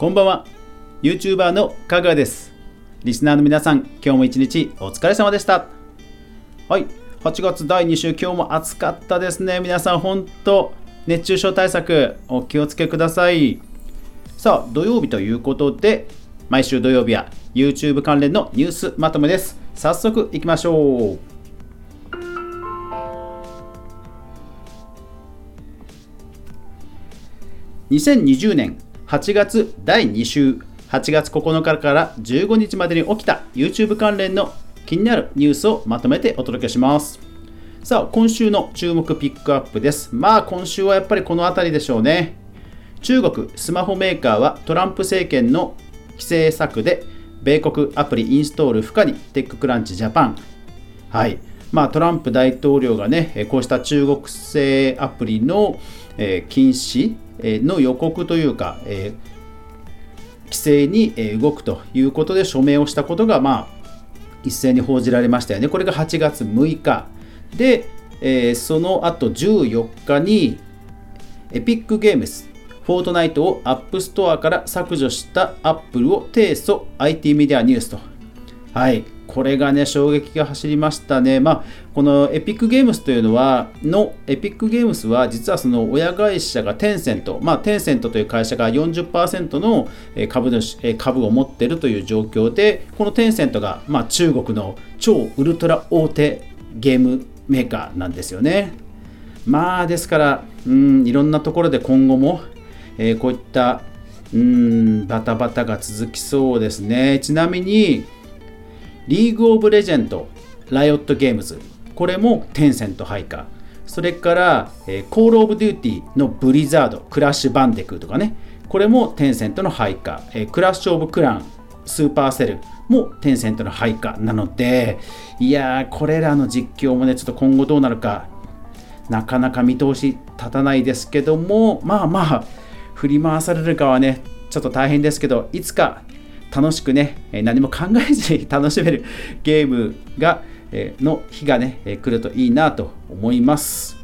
こんばんは。YouTuber のかぐわです。リスナーの皆さん今日も一日お疲れ様でした。はい。8月第2週今日も暑かったですね。皆さん本当熱中症対策お気をつけください。さあ土曜日ということで毎週土曜日は YouTube 関連のニュースまとめです。早速いきましょう。2020年8月第2週8月9日から15日までに起きた YouTube 関連の気になるニュースをまとめてお届けします。さあ今週の注目ピックアップです。まあ今週はやっぱりこの辺りでしょうね。中国スマホメーカーはトランプ政権の規制策で米国アプリインストール不可にテッククランチジャパン。はい。まあ、トランプ大統領がねこうした中国製アプリのえ禁止の予告というか、え規制に動くということで署名をしたことが、まあ、一斉に報じられましたよね。これが8月6日。で、えその後14日に、エピックゲームス、フォートナイトをアップストアから削除したアップルを提訴 IT メディアニュースと。はい。これがね、衝撃が走りましたね。まあ、このエピックゲームスというのは、の、エピックゲームスは、実はその親会社がテンセント、まあ、テンセントという会社が40%の株主株を持っているという状況で、このテンセントが、まあ、中国の超ウルトラ大手ゲームメーカーなんですよね。まあ、ですから、うん、いろんなところで今後も、えー、こういったうんバタバタが続きそうですね。ちなみに、リーグオブレジェンド、ライオットゲームズ、これもテンセント配下。それから、えー、コールオブデューティーのブリザード、クラッシュバンディクーとかね、これもテンセントの配下。えー、クラッシュオブクラン、スーパーセルもテンセントの配下なので、いやー、これらの実況もね、ちょっと今後どうなるか、なかなか見通し立たないですけども、まあまあ、振り回されるかはね、ちょっと大変ですけど、いつか楽しくね、何も考えずに 楽しめるゲームが、の日がね、来るといいなと思います。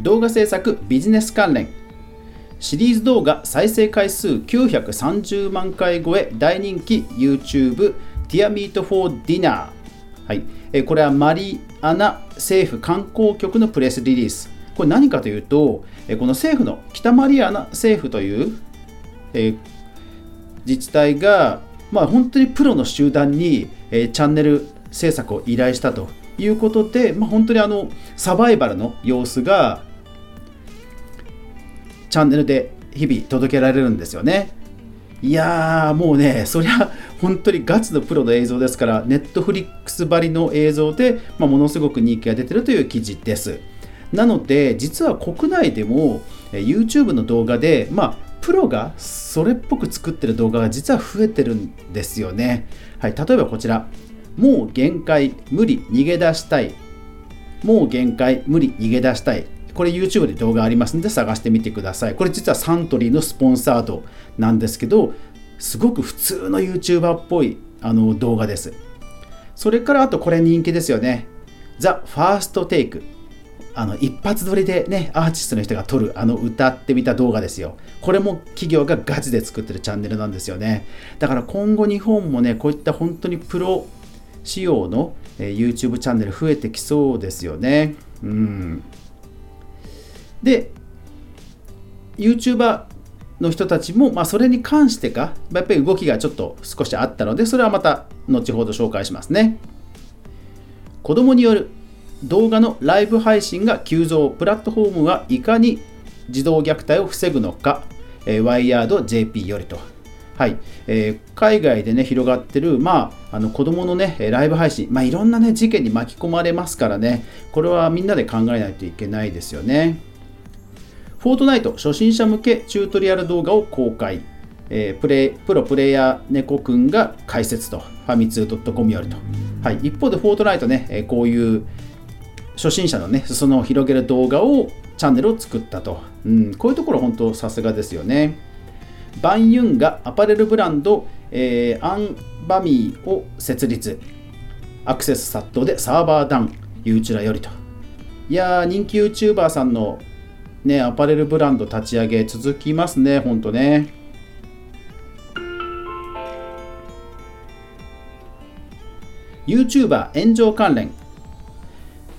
動画制作ビジネス関連。シリーズ動画再生回数930万回超え大人気 YouTube ティアミートフォーディナーはい、これはマリアナ政府観光局のプレスリリース。これ何かというと、この政府の北マリアナ政府という、え、自治体が、まあ、本当にプロの集団に、え、チャンネル制作を依頼したということで、まあ、本当にあのサバイバルの様子がチャンネルで日々届けられるんですよね。いやーもうね、そりゃ本当にガチのプロの映像ですから、ネットフリックスばりの映像で、まあ、ものすごく人気が出てるという記事です。なので実は国内でも YouTube の動画で、まあ、プロがそれっぽく作ってる動画が実は増えてるんですよね。はい、例えばこちら、もう限界、無理、逃げ出したい。もう限界、無理、逃げ出したい。これ YouTube で動画ありますんで探してみてください。これ実はサントリーのスポンサードなんですけど、すごく普通の YouTuber っぽいあの動画です。それからあとこれ人気ですよね。ザ・ファーストテイク。あの一発撮りでねアーティストの人が撮るあの歌ってみた動画ですよ。これも企業がガチで作ってるチャンネルなんですよね。だから今後日本もねこういった本当にプロ仕様の、え YouTube チャンネル増えてきそうですよね。うん。で YouTuber の人たちも、まあ、それに関してかやっぱり動きがちょっと少しあったのでそれはまた後ほど紹介しますね。子供による動画のライブ配信が急増プラットフォームはいかに児童虐待を防ぐのか、えー、ワイヤード JP よりと。はいえー、海外でね広がってる、まあ、あの子供のねライブ配信、まあ、いろんなね事件に巻き込まれますからねこれはみんなで考えないといけないですよね。フォートナイト初心者向けチュートリアル動画を公開。えー、プレプロプレイヤー猫くんが解説と、ファミツー .com よりと。はい、一方で、フォートナイトね、こういう初心者のね、裾野を広げる動画を、チャンネルを作ったと。うん、こういうところ本当さすがですよね。バンユンがアパレルブランド、えー、アンバミーを設立。アクセス殺到でサーバーダウン、ユーチュラよりと。いやー、人気 YouTuber さんのね、アパレルブランド立ち上げ続きますね、ほんとね。YouTuber 炎上関連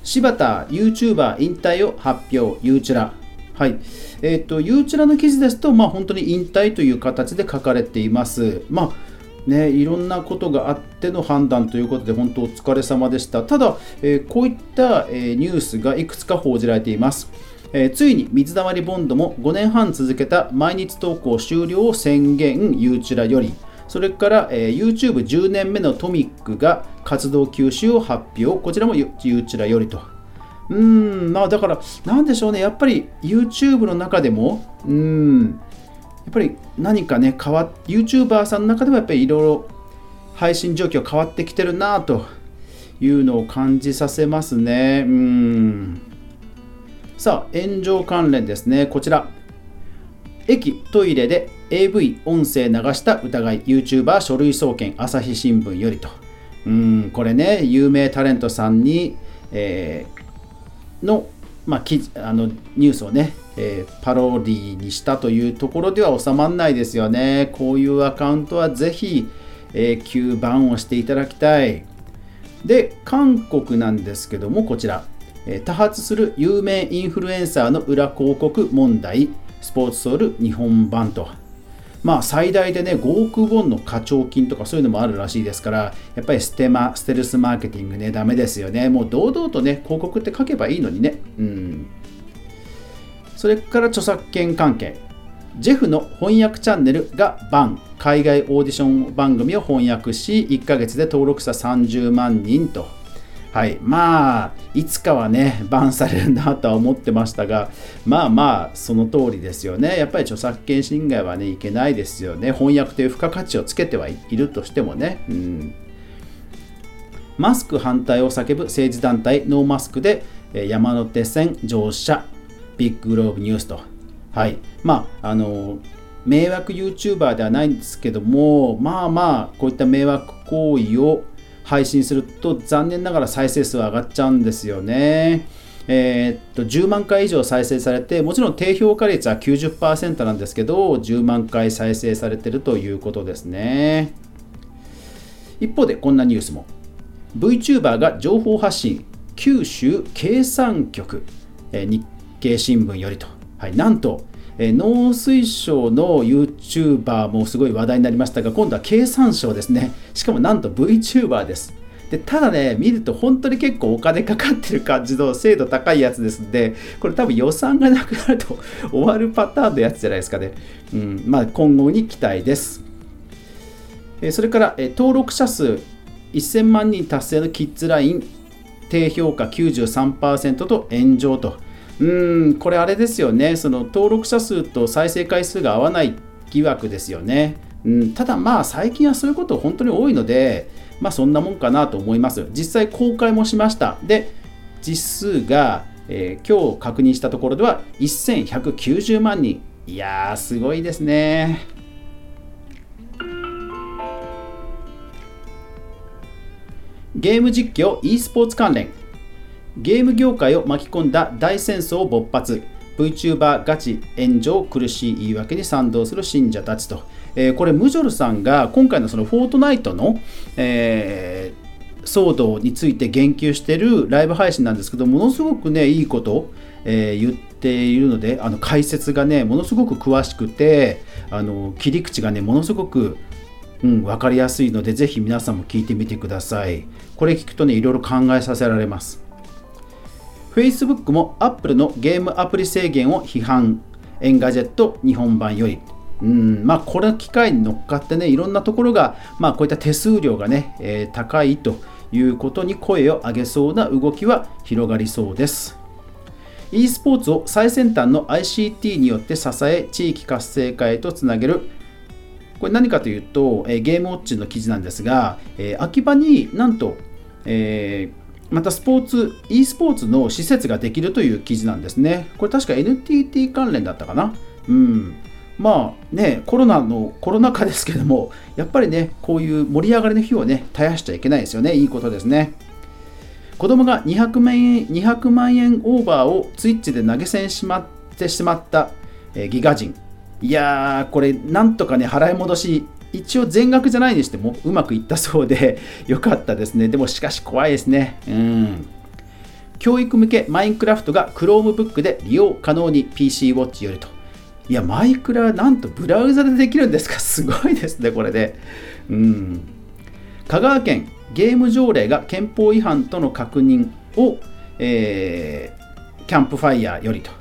柴田 YouTuber 引退を発表、ユーチュラ。はい。えっ、ー、と、ユーチュラの記事ですと、まあ本当に引退という形で書かれています。まあね、いろんなことがあっての判断ということで、本当お疲れ様でした。ただ、えー、こういった、えー、ニュースがいくつか報じられています。えー、ついに水溜りボンドも5年半続けた毎日投稿終了を宣言、ユーチュラより、それから、えー、YouTube10 年目のトミックが活動休止を発表、こちらもユーチュラよりと。うーん、まあだから、なんでしょうね、やっぱり YouTube の中でも、うん、やっぱり何かね、変わっ YouTuber さんの中でもやっぱりいろいろ配信状況変わってきてるなというのを感じさせますね。うん。さあ、炎上関連ですね。こちら。駅、トイレで AV 音声流した疑い、YouTuber 書類送検、朝日新聞よりと。うん、これね、有名タレントさんに、えー、のまあ、あのニュースをね、えー、パロディにしたというところでは収まらないですよね。こういうアカウントはぜひ、えー、旧版をしていただきたい。で、韓国なんですけども、こちら、多発する有名インフルエンサーの裏広告問題、スポーツソウル日本版と。まあ、最大でね、5億ウォンの課徴金とかそういうのもあるらしいですから、やっぱりステマ、ステルスマーケティングね、ダメですよね。もう堂々とね、広告って書けばいいのにね。うん。それから著作権関係。ジェフの翻訳チャンネルがバン。海外オーディション番組を翻訳し、1ヶ月で登録者30万人と。はい、まあいつかはねバンされるなとは思ってましたがまあまあその通りですよね。やっぱり著作権侵害はねいけないですよね。翻訳という付加価値をつけてはいるとしてもね、うん、マスク反対を叫ぶ政治団体ノーマスクで山手線乗車ビッググローブニュースと。はい。まああの迷惑 YouTuber ではないんですけどもまあまあこういった迷惑行為を配信すると残念ながら再生数は上がっちゃうんですよね。えー、っと10万回以上再生されてもちろん低評価率は90%なんですけど10万回再生されてるということですね。一方でこんなニュースも。VTuber が情報発信九州経産局、えー、日経新聞よりと、はい、なんとえ農水省の YouTuber もすごい話題になりましたが、今度は経産省ですね。しかもなんと VTuber です。でただね、見ると本当に結構お金かかってる感じの精度高いやつですんで、これ多分予算がなくなると終わるパターンのやつじゃないですかね。うん、まあ今後に期待です。えそれから、え登録者数1000万人達成のキッズライン、低評価93%と炎上と。うん、これあれですよね、その登録者数と再生回数が合わない疑惑ですよね。うん、ただまあ最近はそういうこと本当に多いので、まあそんなもんかなと思います。実際公開もしました。で、実数が、えー、今日確認したところでは1190万人。いやー、すごいですね。ゲーム実況 e スポーツ関連ゲーム業界を巻き込んだ大戦争勃発 VTuber ガチ炎上苦しい言い訳に賛同する信者たちと、えー、これムジョルさんが今回のそのフォートナイトの、えー、騒動について言及しているライブ配信なんですけどものすごくねいいことを、えー、言っているのであの解説がねものすごく詳しくてあの切り口がねものすごくうん、分かりやすいので、ぜひ皆さんも聞いてみてください。これ聞くとね、いろいろ考えさせられます。Facebook も Apple のゲームアプリ制限を批判。エンガジェット日本版より。うんまあ、これ機会に乗っかってね、いろんなところが、まあ、こういった手数料がね、えー、高いということに声を上げそうな動きは広がりそうです。e スポーツを最先端の ICT によって支え、地域活性化へとつなげる。これ何かというと、えー、ゲームウォッチの記事なんですが、えー、秋葉になんと、えー、またスポーツ、e スポーツの施設ができるという記事なんですね。これ確か NTT 関連だったかな。うん。まあね、コロナの、コロナ禍ですけども、やっぱりね、こういう盛り上がりの日をね、絶やしちゃいけないですよね。いいことですね。子供が200万円 ,200 万円オーバーをツイッチで投げ銭しまってしまった、え、ギガ人。いやー、これ、なんとかね、払い戻し、一応全額じゃないにしてもうまくいったそうで よかったですね。でもしかし怖いですね。うん。教育向けマインクラフトが Chromebook で利用可能に PC ウォッチよりと。いや、マイクラなんとブラウザでできるんですか？すごいですね、これで。うん。香川県ゲーム条例が憲法違反との確認を、えー、キャンプファイヤーよりと。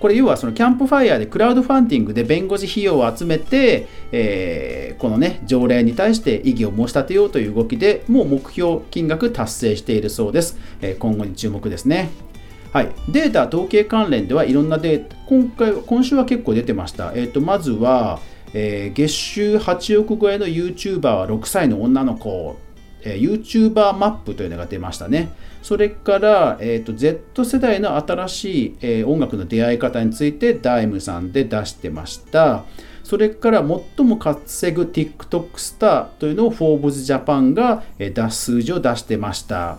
これ要はそのキャンプファイヤーでクラウドファンディングで弁護士費用を集めて、えー、このね条例に対して異議を申し立てようという動きでもう目標金額達成しているそうです、えー、今後に注目ですね。はい、データ統計関連ではいろんなデータ今回今週は結構出てました、えーと、まずは、えー、月収8億超えの YouTuber は6歳の女の子。えー、YouTuber マップというのが出ましたね。それから、えーと、Z 世代の新しい、えー、音楽の出会い方についてダイムさんで出してました。それから最も稼ぐ TikTok スターというのを Forbes Japan が、えー、出す数字を出してました。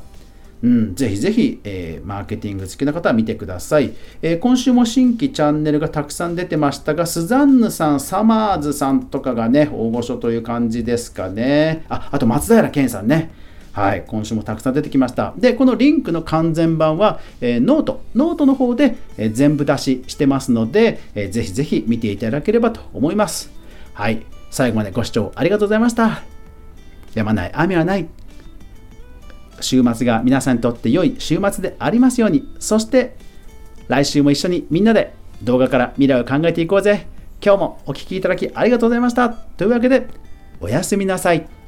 うん、ぜひぜひ、えー、マーケティング好きな方は見てください、えー、今週も新規チャンネルがたくさん出てましたが、スザンヌさん、サマーズさんとかがね、大御所という感じですかね。あ、あと松平健さんね。はい、今週もたくさん出てきました。で、このリンクの完全版は、えー、ノート、ノートの方で、えー、全部出ししてますので、えー、ぜひぜひ見ていただければと思います。はい、最後までご視聴ありがとうございました。やまない、雨はない。週末が皆さんにとって良い週末でありますように。そして、来週も一緒にみんなで動画から未来を考えていこうぜ。今日もお聴きいただきありがとうございました。というわけで、おやすみなさい。